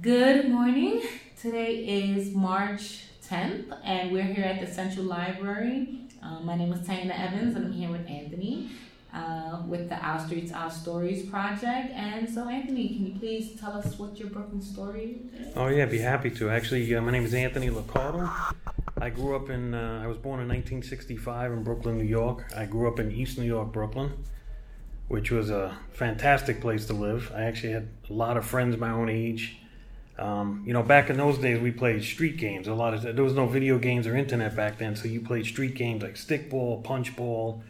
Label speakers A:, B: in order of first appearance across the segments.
A: Good morning. Today is March 10th, and we're here at the Central Library. Um, my name is Tina Evans, and I'm here with Anthony uh, with the Our Streets, Our Stories project. And so, Anthony, can you please tell us what your Brooklyn story is?
B: Oh yeah, be happy to. Actually, uh, my name is Anthony Liccardo. I grew up in. Uh, I was born in 1965 in Brooklyn, New York. I grew up in East New York, Brooklyn, which was a fantastic place to live. I actually had a lot of friends my own age. Um, you know, back in those days, we played street games. A lot of there was no video games or internet back then, so you played street games like stickball, punchball,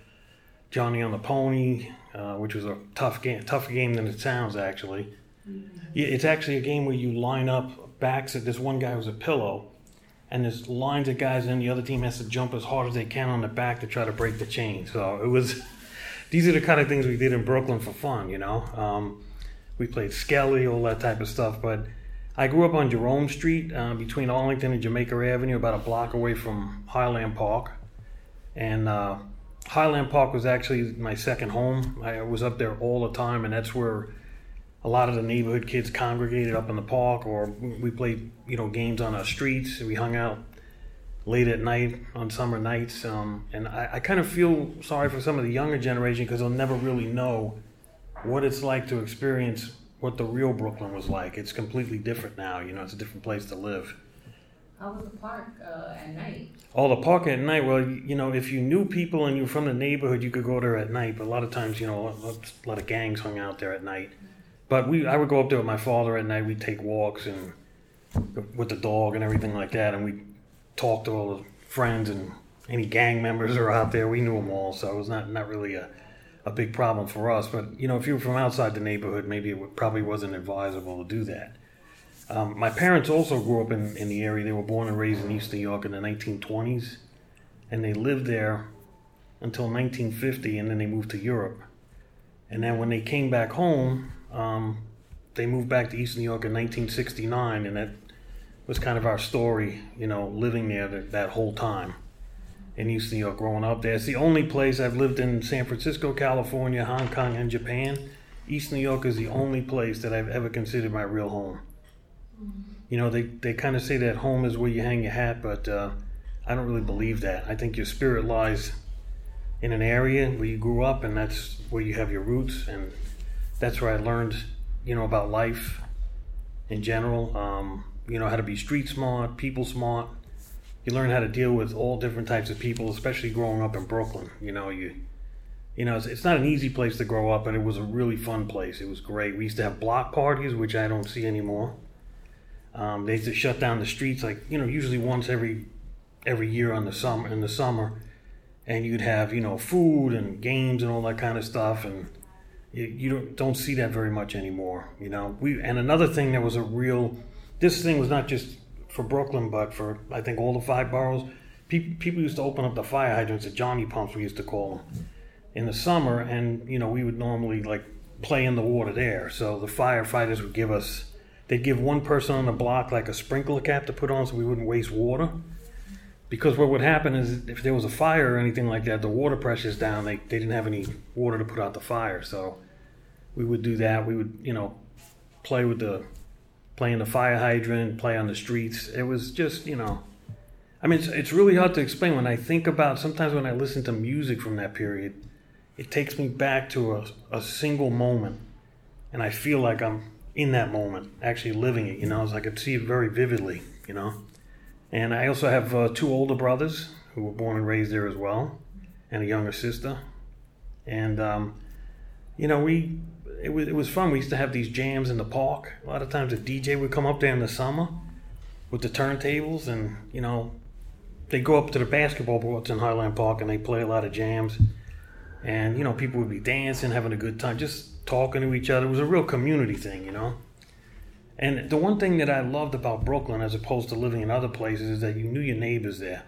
B: Johnny on the Pony, uh, which was a tough game, tougher game than it sounds. Actually, yeah, it's actually a game where you line up backs. At this one guy was a pillow, and there's lines of guys, and the other team has to jump as hard as they can on the back to try to break the chain. So it was. These are the kind of things we did in Brooklyn for fun, you know. Um, we played Skelly, all that type of stuff, but I grew up on Jerome Street uh, between Arlington and Jamaica Avenue, about a block away from Highland Park. And uh, Highland Park was actually my second home. I was up there all the time, and that's where a lot of the neighborhood kids congregated up in the park, or we played, you know, games on our streets. We hung out late at night on summer nights. Um, and I, I kind of feel sorry for some of the younger generation because they'll never really know what it's like to experience what the real Brooklyn was like. It's completely different now. You know, it's a different place to live.
A: How was the park uh, at night?
B: Oh, the park at night. Well, you know, if you knew people and you were from the neighborhood, you could go there at night. But a lot of times, you know, a lot of gangs hung out there at night. But we, I would go up there with my father at night. We'd take walks and with the dog and everything like that, and we talk to all the friends and any gang members that were out there. We knew them all, so it was not not really a a big problem for us. But you know, if you were from outside the neighborhood, maybe it probably wasn't advisable to do that. Um, my parents also grew up in, in the area. They were born and raised in East New York in the 1920s, and they lived there until 1950, and then they moved to Europe. And then when they came back home, um, they moved back to East New York in 1969, and that was kind of our story, you know, living there that, that whole time in East New York growing up there. It's the only place I've lived in San Francisco, California, Hong Kong, and Japan. East New York is the only place that I've ever considered my real home. You know, they, they kind of say that home is where you hang your hat, but uh, I don't really believe that. I think your spirit lies in an area where you grew up, and that's where you have your roots, and that's where I learned, you know, about life in general. Um, you know, how to be street smart, people smart. You learn how to deal with all different types of people, especially growing up in Brooklyn. You know, you you know, it's, it's not an easy place to grow up, but it was a really fun place. It was great. We used to have block parties, which I don't see anymore. Um, they used to shut down the streets, like you know, usually once every every year on the summer in the summer, and you'd have you know food and games and all that kind of stuff, and you, you don't don't see that very much anymore. You know, we and another thing that was a real this thing was not just for Brooklyn, but for I think all the five boroughs. People people used to open up the fire hydrants, the Johnny pumps we used to call them, in the summer, and you know we would normally like play in the water there. So the firefighters would give us, they'd give one person on the block like a sprinkler cap to put on, so we wouldn't waste water. Because what would happen is if there was a fire or anything like that, the water pressure's down. They they didn't have any water to put out the fire, so we would do that. We would you know play with the playing the fire hydrant, play on the streets. It was just, you know, I mean, it's, it's really hard to explain. When I think about, sometimes when I listen to music from that period, it takes me back to a, a single moment. And I feel like I'm in that moment, actually living it, you know, so I could see it very vividly, you know. And I also have uh, two older brothers who were born and raised there as well, and a younger sister. And, um, you know, we it was it was fun. We used to have these jams in the park. A lot of times a DJ would come up there in the summer with the turntables, and you know, they go up to the basketball courts in Highland Park and they play a lot of jams. And you know, people would be dancing, having a good time, just talking to each other. It was a real community thing, you know. And the one thing that I loved about Brooklyn, as opposed to living in other places, is that you knew your neighbors there.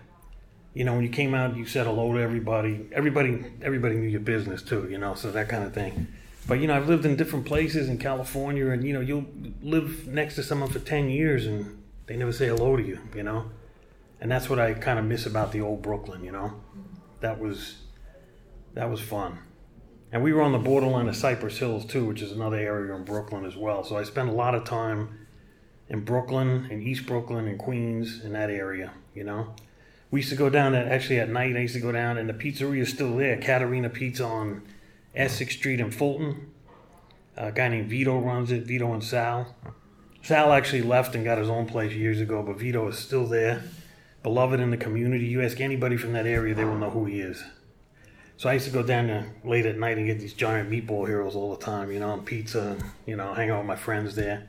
B: You know, when you came out, you said hello to everybody. Everybody, everybody knew your business too. You know, so that kind of thing. But you know, I've lived in different places in California, and you know, you'll live next to someone for ten years, and they never say hello to you. You know, and that's what I kind of miss about the old Brooklyn. You know, that was that was fun. And we were on the borderline of Cypress Hills too, which is another area in Brooklyn as well. So I spent a lot of time in Brooklyn, in East Brooklyn, in Queens, in that area. You know, we used to go down. At, actually, at night, I used to go down, and the pizzeria is still there. Katerina Pizza on Essex Street in Fulton. A guy named Vito runs it. Vito and Sal. Sal actually left and got his own place years ago, but Vito is still there. Beloved in the community. You ask anybody from that area, they will know who he is. So I used to go down there late at night and get these giant meatball heroes all the time, you know, and pizza, and, you know, hang out with my friends there.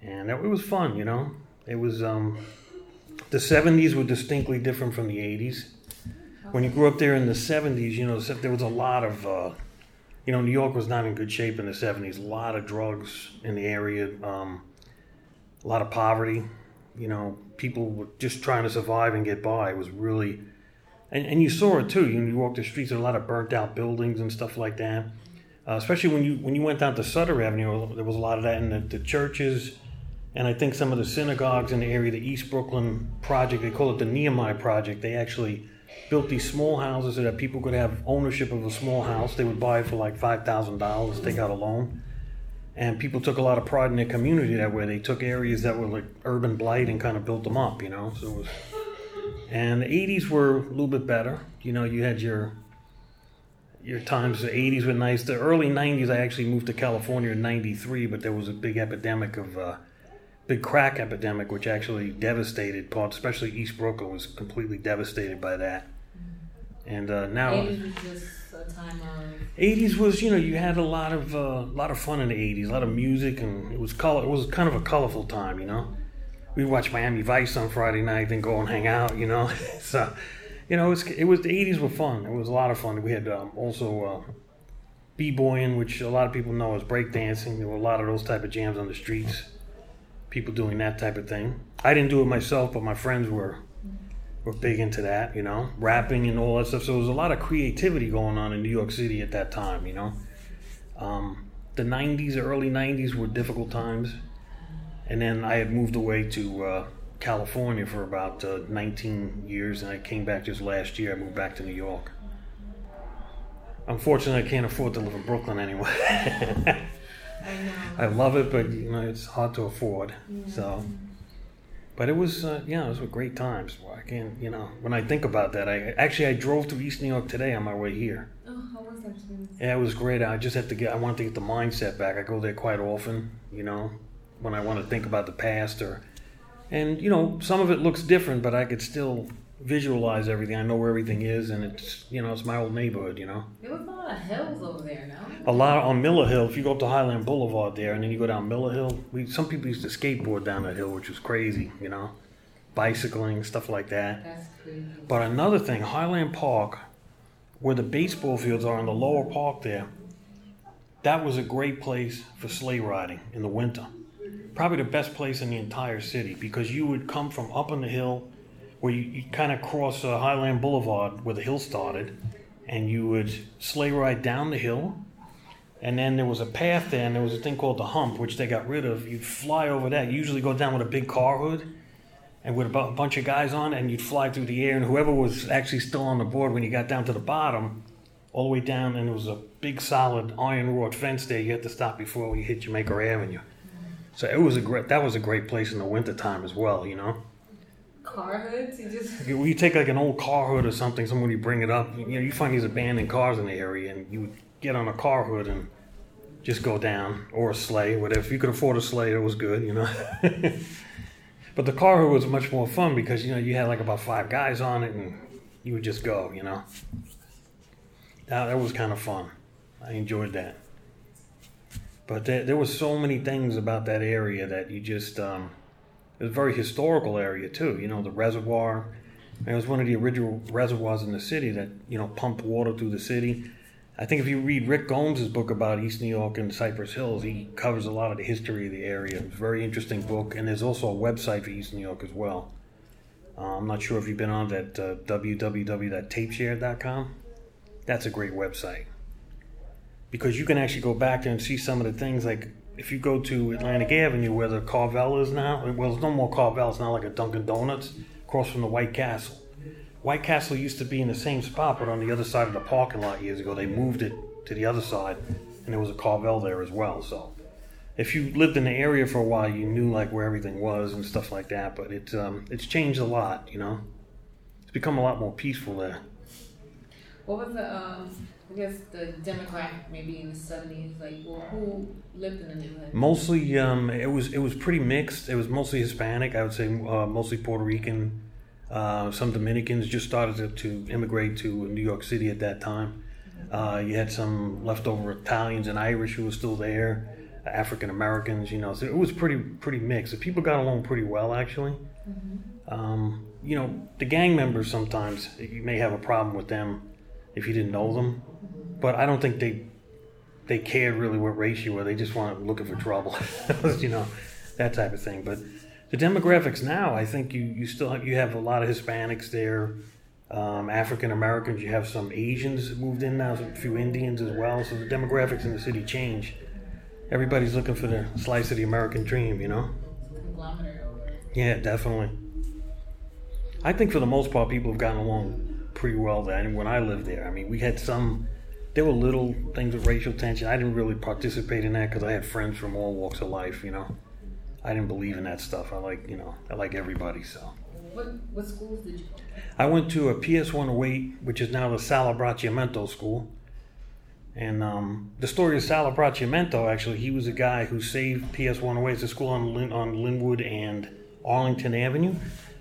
B: And it was fun, you know. It was, um, the 70s were distinctly different from the 80s. When you grew up there in the 70s, you know, there was a lot of, uh, you know, New York was not in good shape in the 70s. A lot of drugs in the area, um, a lot of poverty. You know, people were just trying to survive and get by. It was really and, and you saw it too. You, you walk the streets, there a lot of burnt out buildings and stuff like that. Uh, especially when you when you went down to Sutter Avenue, there was a lot of that in the, the, churches, and I think some of the synagogues in the area, the East Brooklyn project, they call it the Nehemiah project. They actually built these small houses so that people could have ownership of a small house. They would buy it for like five thousand dollars, take out a loan, and people took a lot of pride in their community that way. They took areas that were like urban blight and kind of built them up, you know. So it was and the 80s were a little bit better. You know, you had your your times. The 80s were nice. The early 90s, I actually moved to California in '93, but there was a big epidemic of uh, big crack epidemic, which actually devastated parts, especially East Brooklyn was completely devastated by that. And uh, now,
A: 80s was just a time of.
B: 80s was, you know, you had a lot of uh, a lot of fun in the 80s, a lot of music, and it was color. It was kind of a colorful time, you know we watch Miami Vice on Friday night, then go and hang out, you know. so, you know, it was, it was the '80s were fun. It was a lot of fun. We had um, also uh, b-boying, which a lot of people know as breakdancing. There were a lot of those type of jams on the streets. People doing that type of thing. I didn't do it myself, but my friends were were big into that, you know, rapping and all that stuff. So there was a lot of creativity going on in New York City at that time, you know. Um, the '90s, early '90s were difficult times and then I had moved away to uh, California for about uh, 19 years, and I came back just last year. I moved back to New York. Unfortunately, I can't afford to live in Brooklyn anyway.
A: I know.
B: I love it, but you know it's hard to afford. Yeah. So, but it was uh, yeah, it was great times. I can't you know when I think about that, I actually I drove to East New York today on my way here.
A: Oh, how was that?
B: Yeah, it was great. I just had to get. I wanted to get the mindset back. I go there quite often. You know, when I want to think about the past or and you know some of it looks different but I could still visualize everything. I know where everything is and it's you know it's my old neighborhood, you know.
A: There was a lot of hills over there, no?
B: A lot on Miller Hill. If you go up to Highland Boulevard there and then you go down Miller Hill, we some people used to skateboard down that hill, which was crazy, you know. Bicycling, stuff like that.
A: That's crazy.
B: But another thing, Highland Park, where the baseball fields are in the lower park there, that was a great place for sleigh riding in the winter probably the best place in the entire city because you would come from up on the hill where you, you kind of cross uh, Highland Boulevard where the hill started and you would sleigh ride down the hill and then there was a path there and there was a thing called the hump which they got rid of you'd fly over that you usually go down with a big car hood and with a bunch of guys on and you'd fly through the air and whoever was actually still on the board when you got down to the bottom all the way down and there was a big solid iron rod fence there you had to stop before you hit Jamaica Avenue so it was a great. That was a great place in the wintertime as well. You know.
A: Car hoods. You just.
B: Well, you take like an old car hood or something. Somebody bring it up. You know, you find these abandoned cars in the area, and you get on a car hood and just go down or a sleigh. Whatever. If you could afford a sleigh, it was good. You know. but the car hood was much more fun because you know you had like about five guys on it, and you would just go. You know. That, that was kind of fun. I enjoyed that. But there, there was so many things about that area that you just um, it was a very historical area too. You know, the reservoir. It was one of the original reservoirs in the city that you know pumped water through the city. I think if you read Rick Gomes' book about East New York and Cypress Hills, he covers a lot of the history of the area. It's a very interesting book, and there's also a website for East New York as well. Uh, I'm not sure if you've been on that uh, www.tapeshare.com. That's a great website because you can actually go back there and see some of the things like if you go to Atlantic Avenue where the Carvel is now, well, there's no more Carvel. It's now like a Dunkin' Donuts across from the White Castle. White Castle used to be in the same spot, but on the other side of the parking lot years ago. They moved it to the other side, and there was a Carvel there as well. So if you lived in the area for a while, you knew like where everything was and stuff like that. But it's um, it's changed a lot, you know. It's become a lot more peaceful there.
A: What was the um? I guess the demographic maybe in the seventies, like well, who lived in the neighborhood?
B: Mostly, um, it was it was pretty mixed. It was mostly Hispanic. I would say uh, mostly Puerto Rican. Uh, some Dominicans just started to, to, immigrate to New York City at that time. Uh, you had some leftover Italians and Irish who were still there, African Americans. You know, so it was pretty pretty mixed. The people got along pretty well actually. Mm-hmm. Um, you know, the gang members sometimes you may have a problem with them if you didn't know them, but I don't think they they cared really what race you were. They just weren't looking for trouble, you know, that type of thing. But the demographics now, I think you you still have, you have a lot of Hispanics there, um, African Americans. You have some Asians moved in now, a few Indians as well. So the demographics in the city change. Everybody's looking for the slice of the American dream, you know. Yeah, definitely. I think for the most part, people have gotten along pretty well there. And when I lived there, I mean, we had some. There were little things of racial tension. I didn't really participate in that because I had friends from all walks of life. You know, I didn't believe in that stuff. I like, you know, I like everybody. So.
A: What what schools did you go? to?
B: I went to a PS 108, which is now the Sal Abbracciamento School. And um, the story of Sal Abbracciamento, actually, he was a guy who saved PS 108. It's a school on, Lin- on Linwood and Arlington Avenue.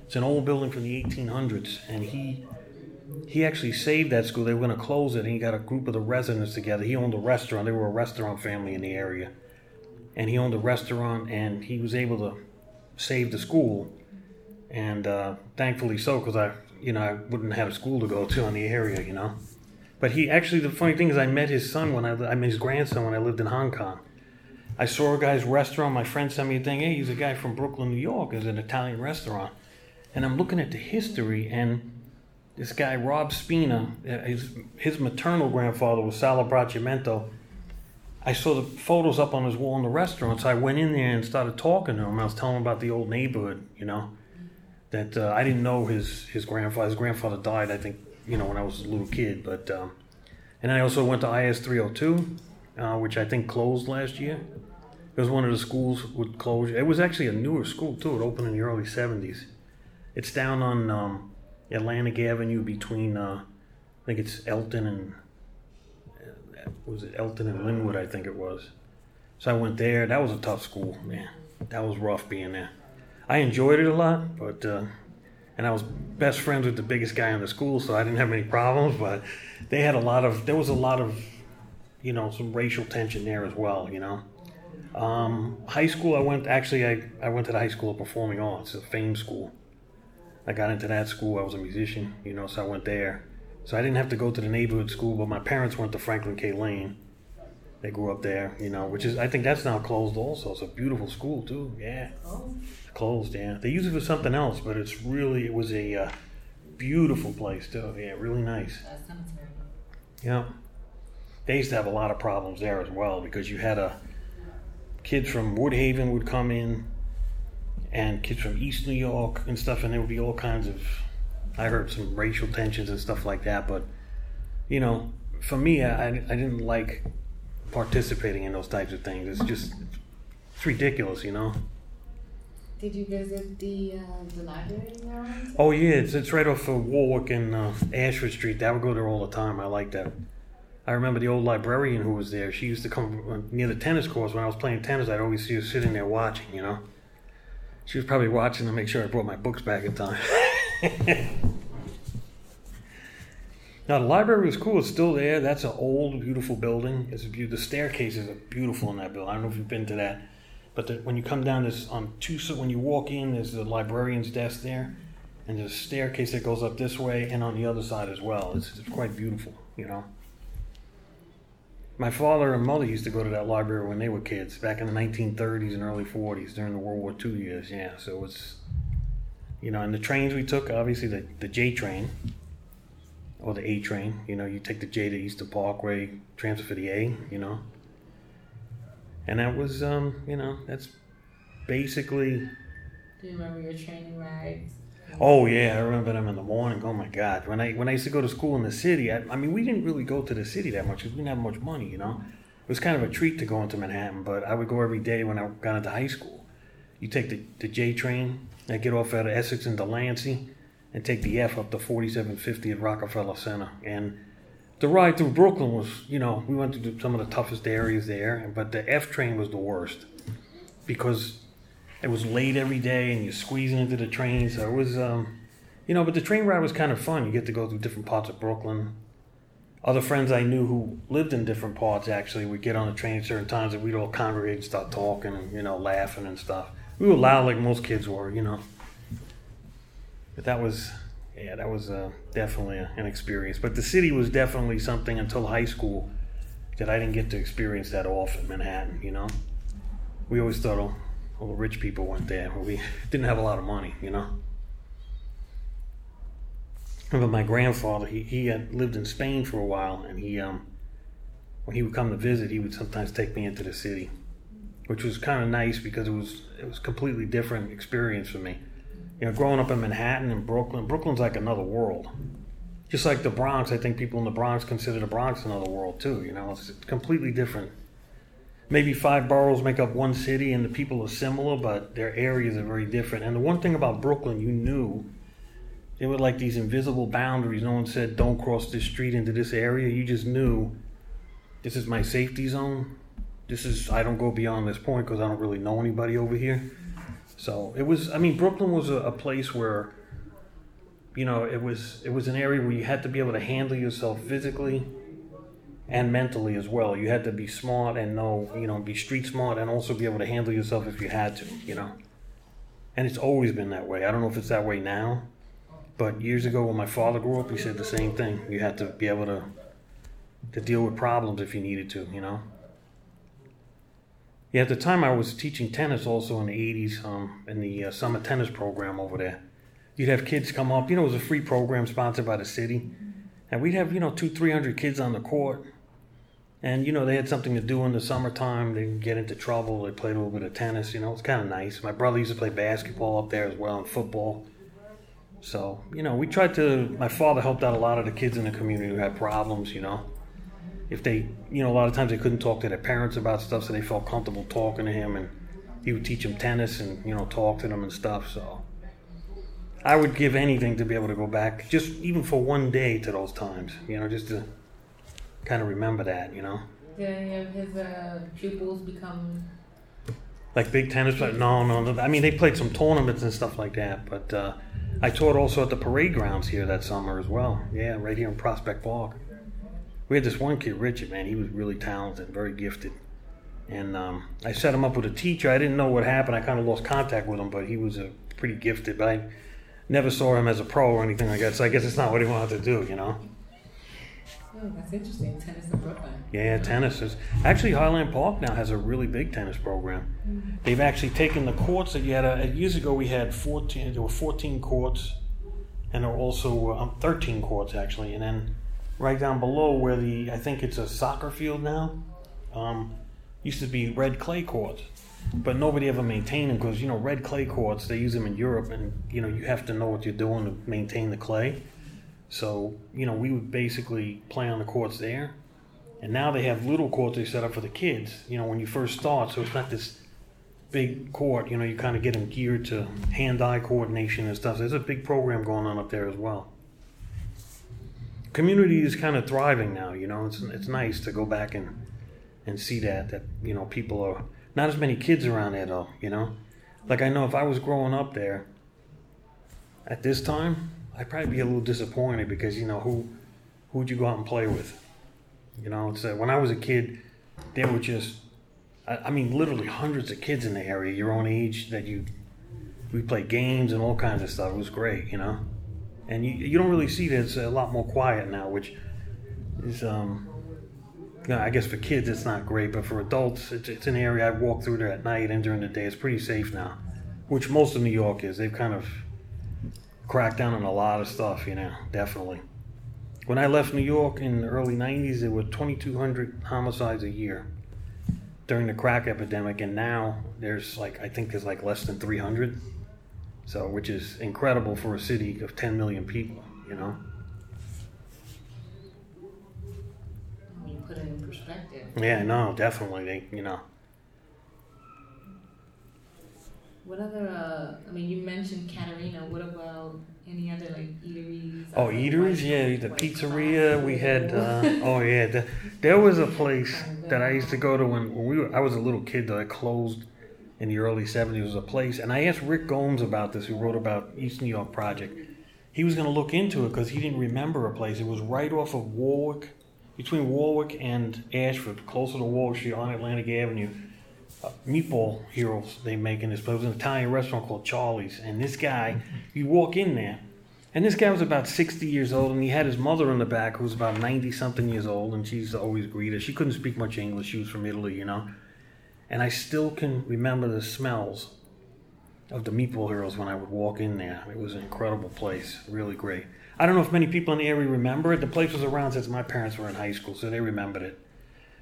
B: It's an old building from the 1800s, and he he actually saved that school. They were going to close it, and he got a group of the residents together. He owned a restaurant. They were a restaurant family in the area, and he owned a restaurant, and he was able to save the school, and uh, thankfully so, because I you know I wouldn't have a school to go to in the area, you know. But he actually, the funny thing is, I met his son when I, I met his grandson when I lived in Hong Kong. I saw a guy's restaurant. My friend sent me a thing. Hey, he's a guy from Brooklyn, New York. It's an Italian restaurant and I'm looking at the history, and this guy Rob Spina, uh, his his maternal grandfather was Sal Abbracciamento. I saw the photos up on his wall in the restaurant, so I went in there and started talking to him. I was telling him about the old neighborhood, you know, that uh, I didn't know his his grandfather. His grandfather died, I think, you know, when I was a little kid. But um, and I also went to IS 302, uh, which I think closed last year. It was one of the schools with close. It was actually a newer school too. It opened in the early 70s. It's down on um, Atlantic Avenue between, uh, I think it's Elton and, uh, was it Elton and Linwood, I think it was. So I went there. That was a tough school, man. That was rough being there. I enjoyed it a lot, but, uh, and I was best friends with the biggest guy in the school, so I didn't have any problems, but they had a lot of, there was a lot of, you know, some racial tension there as well, you know. Um, high school, I went, actually, I, I went to the High School of Performing Arts, a fame school. I got into that school. I was a musician, you know, so I went there. So I didn't have to go to the neighborhood school, but my parents went to Franklin K. Lane. They grew up there, you know, which is I think that's now closed also. It's a beautiful school too. Yeah, oh. closed. Yeah, they use it for something else, but it's really it was a uh, beautiful place too. Yeah, really nice. Yeah, they used to have a lot of problems there as well because you had a kids from Woodhaven would come in and kids from East New York and stuff, and there would be all kinds of. I heard some racial tensions and stuff like that, but you know, for me, I, I didn't like participating in those types of things. It's just it's ridiculous, you know.
A: Did you visit the uh, the library
B: Oh yeah, it's it's right off of Warwick and uh, Ashford Street. I would go there all the time. I like that. I remember the old librarian who was there. She used to come uh, near the tennis courts when I was playing tennis. I'd always see her sitting there watching, you know. She was probably watching to make sure I brought my books back in time. now the library was cool. It's still there. That's an old, beautiful building. It's a be- the staircases are beautiful in that building. I don't know if you've been to that, but the, when you come down this on two, when you walk in, there's the librarian's desk there, and there's a staircase that goes up this way and on the other side as well. It's, it's quite beautiful, you know. My father and mother used to go to that library when they were kids, back in the 1930s and early 40s during the World War II years. Yeah, so it's, you know, and the trains we took, obviously the, the J train or the A train. You know, you take the J to Eastern Parkway, transfer for the A, you know. And that was, um, you know, that's basically.
A: Do you remember your training rides?
B: Oh yeah, I remember them in the morning. Oh my God, when I when I used to go to school in the city, I, I mean, we didn't really go to the city that much because we didn't have much money, you know. It was kind of a treat to go into Manhattan, but I would go every day when I got into high school. You take the, the J train, and get off out of Essex and Delancey, and take the F up to 4750 at Rockefeller Center. And the ride through Brooklyn was, you know, we went through some of the toughest areas there, but the F train was the worst because it was late every day and you're squeezing into the train. So it was, um, you know, but the train ride was kind of fun. You get to go through different parts of Brooklyn. Other friends I knew who lived in different parts actually would get on the train at certain times and we'd all congregate and start talking and, you know, laughing and stuff. We were loud like most kids were, you know. But that was, yeah, that was uh, definitely an experience. But the city was definitely something until high school that I didn't get to experience that often, Manhattan, you know. We always thought, oh, all the rich people went there. We didn't have a lot of money, you know. Remember my grandfather, he, he had lived in Spain for a while, and he, um, when he would come to visit, he would sometimes take me into the city, which was kind of nice because it was it was completely different experience for me. You know, growing up in Manhattan and Brooklyn, Brooklyn's like another world. Just like the Bronx, I think people in the Bronx consider the Bronx another world too. You know, it's completely different. Maybe five boroughs make up one city, and the people are similar, but their areas are very different. And the one thing about Brooklyn, you knew they were like these invisible boundaries. No one said, don't cross this street into this area. You just knew this is my safety zone. This is, I don't go beyond this point because I don't really know anybody over here. So it was, I mean, Brooklyn was a, a place where, you know, it was, it was an area where you had to be able to handle yourself physically and mentally as well. You had to be smart and know, you know, be street smart and also be able to handle yourself if you had to, you know. And it's always been that way. I don't know if it's that way now but years ago, when my father grew up, he said the same thing. You had to be able to to deal with problems if you needed to, you know. Yeah, at the time I was teaching tennis also in the 80s um, in the uh, summer tennis program over there. You'd have kids come up, you know, it was a free program sponsored by the city. And we'd have, you know, two, three hundred kids on the court. And, you know, they had something to do in the summertime. They'd get into trouble. They played a little bit of tennis, you know, it's kind of nice. My brother used to play basketball up there as well and football. So, you know, we tried to, my father helped out a lot of the kids in the community who had problems, you know. If they, you know, a lot of times they couldn't talk to their parents about stuff, so they felt comfortable talking to him, and he would teach them tennis and, you know, talk to them and stuff. So I would give anything to be able to go back, just even for one day to those times, you know, just to kind of remember that, you know.
A: Did any of his uh, pupils become
B: like big tennis players? No, no, no. I mean, they played some tournaments and stuff like that, but uh, I taught also at the parade grounds here that summer as well. Yeah, right here in Prospect Park. We had this one kid, Richard, man. He was really talented, very gifted. And um, I set him up with a teacher. I didn't know what happened. I kind of lost contact with him, but he was a pretty gifted. But I never saw him as a pro or anything like that. So I guess it's not what he wanted to do, you know.
A: Oh, that's interesting. Tennis in Brooklyn.
B: Yeah, tennis is actually Highland Park now has a really big tennis program. Mm-hmm. They've actually taken the courts that you had. A, years ago, we had fourteen. There were fourteen courts, and there were also um, thirteen courts actually. And then right down below where the I think it's a soccer field now, um, used to be red clay courts, but nobody ever maintained them because you know red clay courts they use them in Europe, and you know you have to know what you're doing to maintain the clay. So, you know, we would basically play on the courts there. And now they have little courts they set up for the kids, you know, when you first start. So it's not this big court, you know, you kind of get them geared to hand eye coordination and stuff. So There's a big program going on up there as well. Community is kind of thriving now, you know, it's, it's nice to go back and, and see that, that, you know, people are, not as many kids around there though, you know. Like I know if I was growing up there at this time, I'd probably be a little disappointed because you know who who'd you go out and play with? You know, it's uh, when I was a kid, there were just I, I, mean literally hundreds of kids in the area your own age that you we played games and all kinds of stuff. It was great, you know, and you you don't really see that. It's a lot more quiet now, which is um. I guess for kids it's not great, but for adults, it's, it's an area I walk through there at night and during the day. It's pretty safe now, which most of New York is. They've kind of cracked down on a lot of stuff, you know, definitely. When I left New York in the early 90s, there were 2,200 homicides a year during the crack epidemic, and now there's like, I think there's like less than 300. So, which is incredible for a city of 10 million people, you know?
A: You put it in perspective.
B: Yeah, no, definitely. They, you know,
A: What other? Uh, I mean, you mentioned Katerina. What about any other like eateries?
B: oh, eateries, yeah, the pizzeria. We had, uh, oh yeah, the, there was a place that I used to go to when, when we were. I was a little kid that I closed in the early '70s. Was a place, and I asked Rick Gomes about this, who wrote about East New York Project. He was going to look into it because he didn't remember a place. It was right off of Warwick, between Warwick and Ashford, closer to Warwick Street on Atlantic Avenue. Uh, meatball heroes they make in this place. It was an Italian restaurant called Charlie's, and this guy, you walk in there, and this guy was about 60 years old, and he had his mother in the back who was about 90 something years old, and she's always greeted. She couldn't speak much English. She was from Italy, you know. And I still can remember the smells of the meatball heroes when I would walk in there. It was an incredible place, really great. I don't know if many people in the area remember it. The place was around since my parents were in high school, so they remembered it.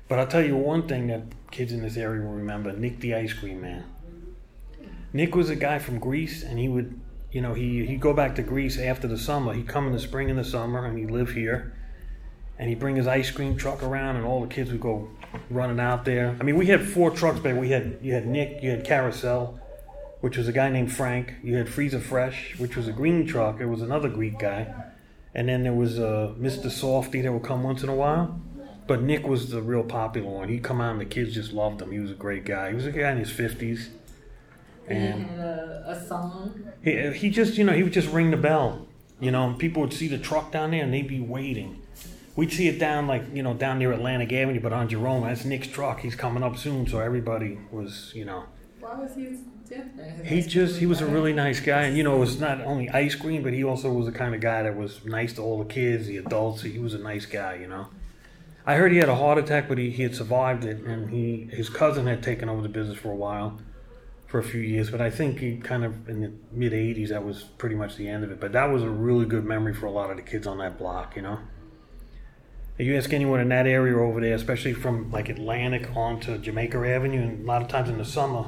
B: But I'll tell you one thing that kids in this area will remember Nick the Ice Cream Man. Nick was a guy from Greece, and he would, you know, he, he'd go back to Greece after the summer. He'd come in the spring and the summer, and he'd live here. And he'd bring his ice cream truck around, and all the kids would go running out there. I mean, we had four trucks back. We had you had Nick, you had Carousel, which was a guy named Frank. You had Freezer Fresh, which was a green truck. It was another Greek guy. And then there was uh, Mr. Softee that would come once in a while. But Nick was the real popular one. He'd come out and the kids just loved him. He was a great guy. He was a guy in his 50s.
A: And
B: And
A: had a, a song.
B: he, he just, you know, he would just ring the bell. You know, and people would see the truck down there and they'd be waiting. We'd see it down like, you know, down near Atlantic Avenue, but on Jerome, that's Nick's truck. He's coming up soon. So everybody was, you know,
A: Why was he different?
B: he just, he was a really nice guy. And, you know, it was not only ice cream, but he also was the kind of guy that was nice to all the kids, the adults. He was a nice guy, you know. I heard he had a heart attack, but he, he had survived it, and he his cousin had taken over the business for a while, for a few years. But I think he kind of in the mid '80s that was pretty much the end of it. But that was a really good memory for a lot of the kids on that block, you know. You ask anyone in that area over there, especially from like Atlantic onto Jamaica Avenue, and a lot of times in the summer,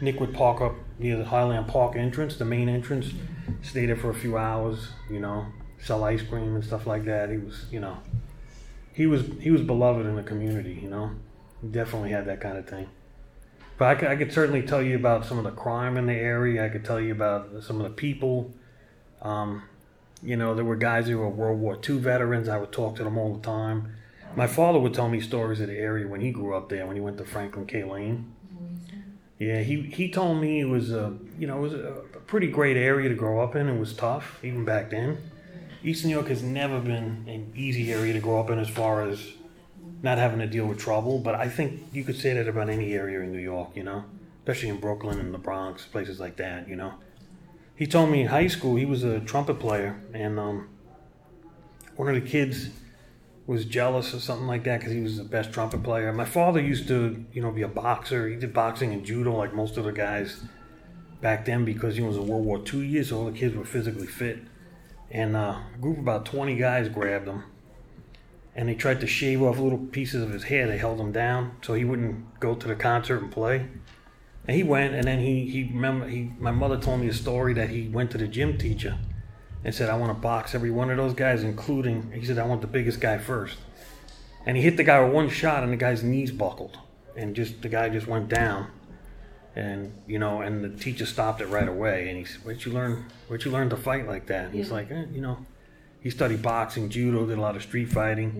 B: Nick would park up near the Highland Park entrance, the main entrance, stay there for a few hours, you know, sell ice cream and stuff like that. He was, you know, he was he was beloved in the community, you know. He definitely had that kind of thing. But I could, I could certainly tell you about some of the crime in the area. I could tell you about some of the people. Um, you know, there were guys who were World War II veterans. I would talk to them all the time. My father would tell me stories of the area when he grew up there, when he went to Franklin K. Lane. Yeah, he, he told me it was a you know it was a, a pretty great area to grow up in. It was tough even back then. East New York has never been an easy area to grow up in as far as not having to deal with trouble. But I think you could say that about any area in New York, you know, especially in Brooklyn and the Bronx, places like that, you know. He told me in high school he was a trumpet player, and um, one of the kids was jealous or something like that because he was the best trumpet player. My father used to, you know, be a boxer. He did boxing and judo like most of the guys back then because he was in World War II years, so all the kids were physically fit. And a group of about 20 guys grabbed him and they tried to shave off little pieces of his hair. They held him down so he wouldn't go to the concert and play. And he went, and then he he remember he my mother told me a story that he went to the gym teacher and said, "I want to box every one of those guys, including." He said, "I want the biggest guy first. And he hit the guy with one shot, and the guy's knees buckled, and just the guy just went down. And you know, and the teacher stopped it right away. And he said, "Where'd you learn? Where'd you learn to fight like that?" And he's like, eh, "You know." He studied boxing, judo, did a lot of street fighting.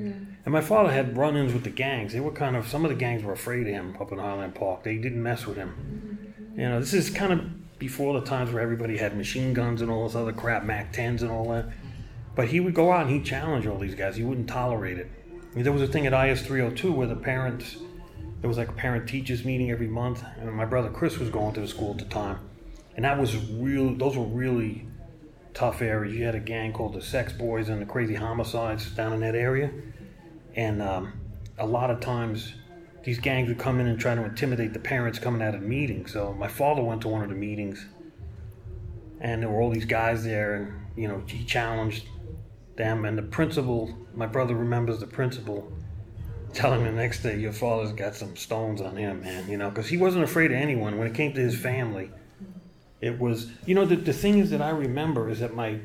B: And my father had run ins with the gangs. They were kind of, some of the gangs were afraid of him up in Highland Park. They didn't mess with him. You know, this is kind of before the times where everybody had machine guns and all this other crap, MAC 10s and all that. But he would go out and he'd challenge all these guys. He wouldn't tolerate it. I mean, there was a thing at IS 302 where the parents, there was like a parent teachers meeting every month. And my brother Chris was going to the school at the time. And that was real, those were really tough areas. You had a gang called the Sex Boys and the Crazy Homicides down in that area, and um, a lot of times these gangs would come in and try to intimidate the parents coming out of meetings. So my father went to one of the meetings, and there were all these guys there, and you know he challenged them. And the principal, my brother remembers the principal telling him the next day, "Your father's got some stones on him, man." You know, because he wasn't afraid of anyone when it came to his family it was you know the, the thing is that i remember is that my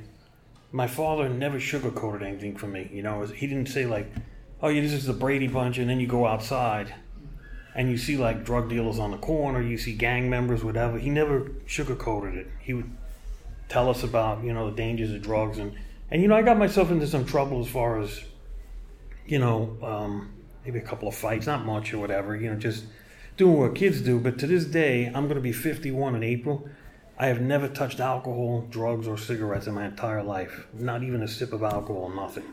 B: my father never sugarcoated anything for me you know he didn't say like oh yeah, this is the Brady Bunch, and then you go outside, and you see like drug dealers on the corner, you see gang members, whatever. He never sugarcoated it. He would tell us about you know the dangers of drugs, and and you know I got myself into some trouble as far as you know um, maybe a couple of fights, not much or whatever. You know just doing what kids do. But to this day, I'm going to be 51 in April. I have never touched alcohol, drugs, or cigarettes in my entire life. Not even a sip of alcohol, nothing.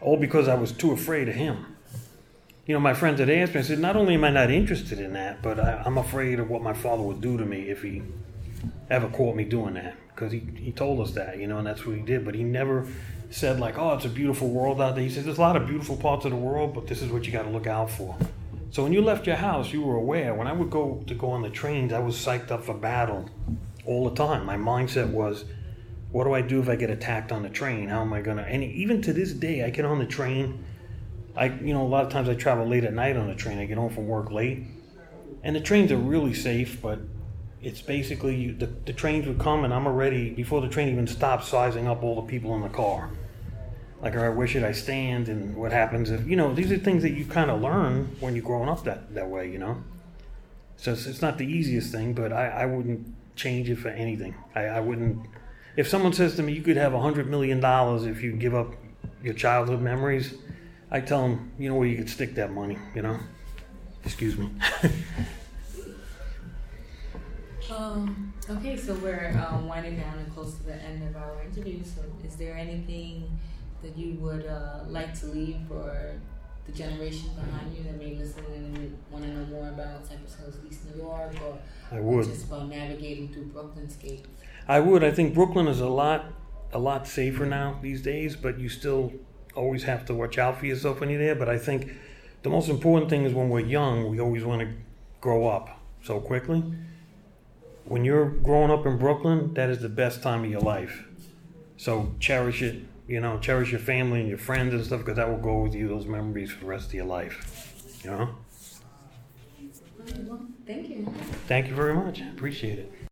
B: All because I was too afraid of him. You know, my friends had asked me, I said, not only am I not interested in that, but I, am afraid of what my father would do to me if he ever caught me doing that. Because he, he told us that, you know, and that's what he did. But he never said, like, oh, it's a beautiful world out there. He said, there's a lot of beautiful parts of the world, but this is what you got to look out for. So when you left your house, you were aware. When I would go to go on the trains, I was psyched up for battle all the time. My mindset was, what do I do if I get attacked on the train? How am I gonna? And even to this day, I get on the train. I, you know, a lot of times I travel late at night on the train. I get home from work late, and the trains are really safe, but it's basically you, the, the trains would come and I'm already before the train even stops sizing up all the people in the car. Like, all right, where should I stand? And what happens if you know? These are things that you kind of learn when you're growing up that that way, you know. So it's, it's not the easiest thing, but I, I wouldn't change it for anything. I, I wouldn't. If someone says to me, "You could have a hundred million dollars if you give up your childhood memories," I tell them, "You know where you could stick that money." You know. Excuse me.
A: um, okay, so we're um, winding down and close to the end of our interview. So, is there anything that you would uh, like to leave for the generation behind you that may listen and want to know more about Cypress Hills East New York or
B: I would.
A: just about navigating through Brooklyn Skate?
B: I would. I think Brooklyn is a lot a lot safer now these days, but you still always have to watch out for yourself when you're there. But I think the most important thing is when we're young, we always want to grow up so quickly. When you're growing up in Brooklyn, that is the best time of your life. So cherish it, you know, cherish your family and your friends and stuff because that will go with you, those memories for the rest of your life. You know?
A: Well, thank you.
B: Thank you very much. Appreciate it.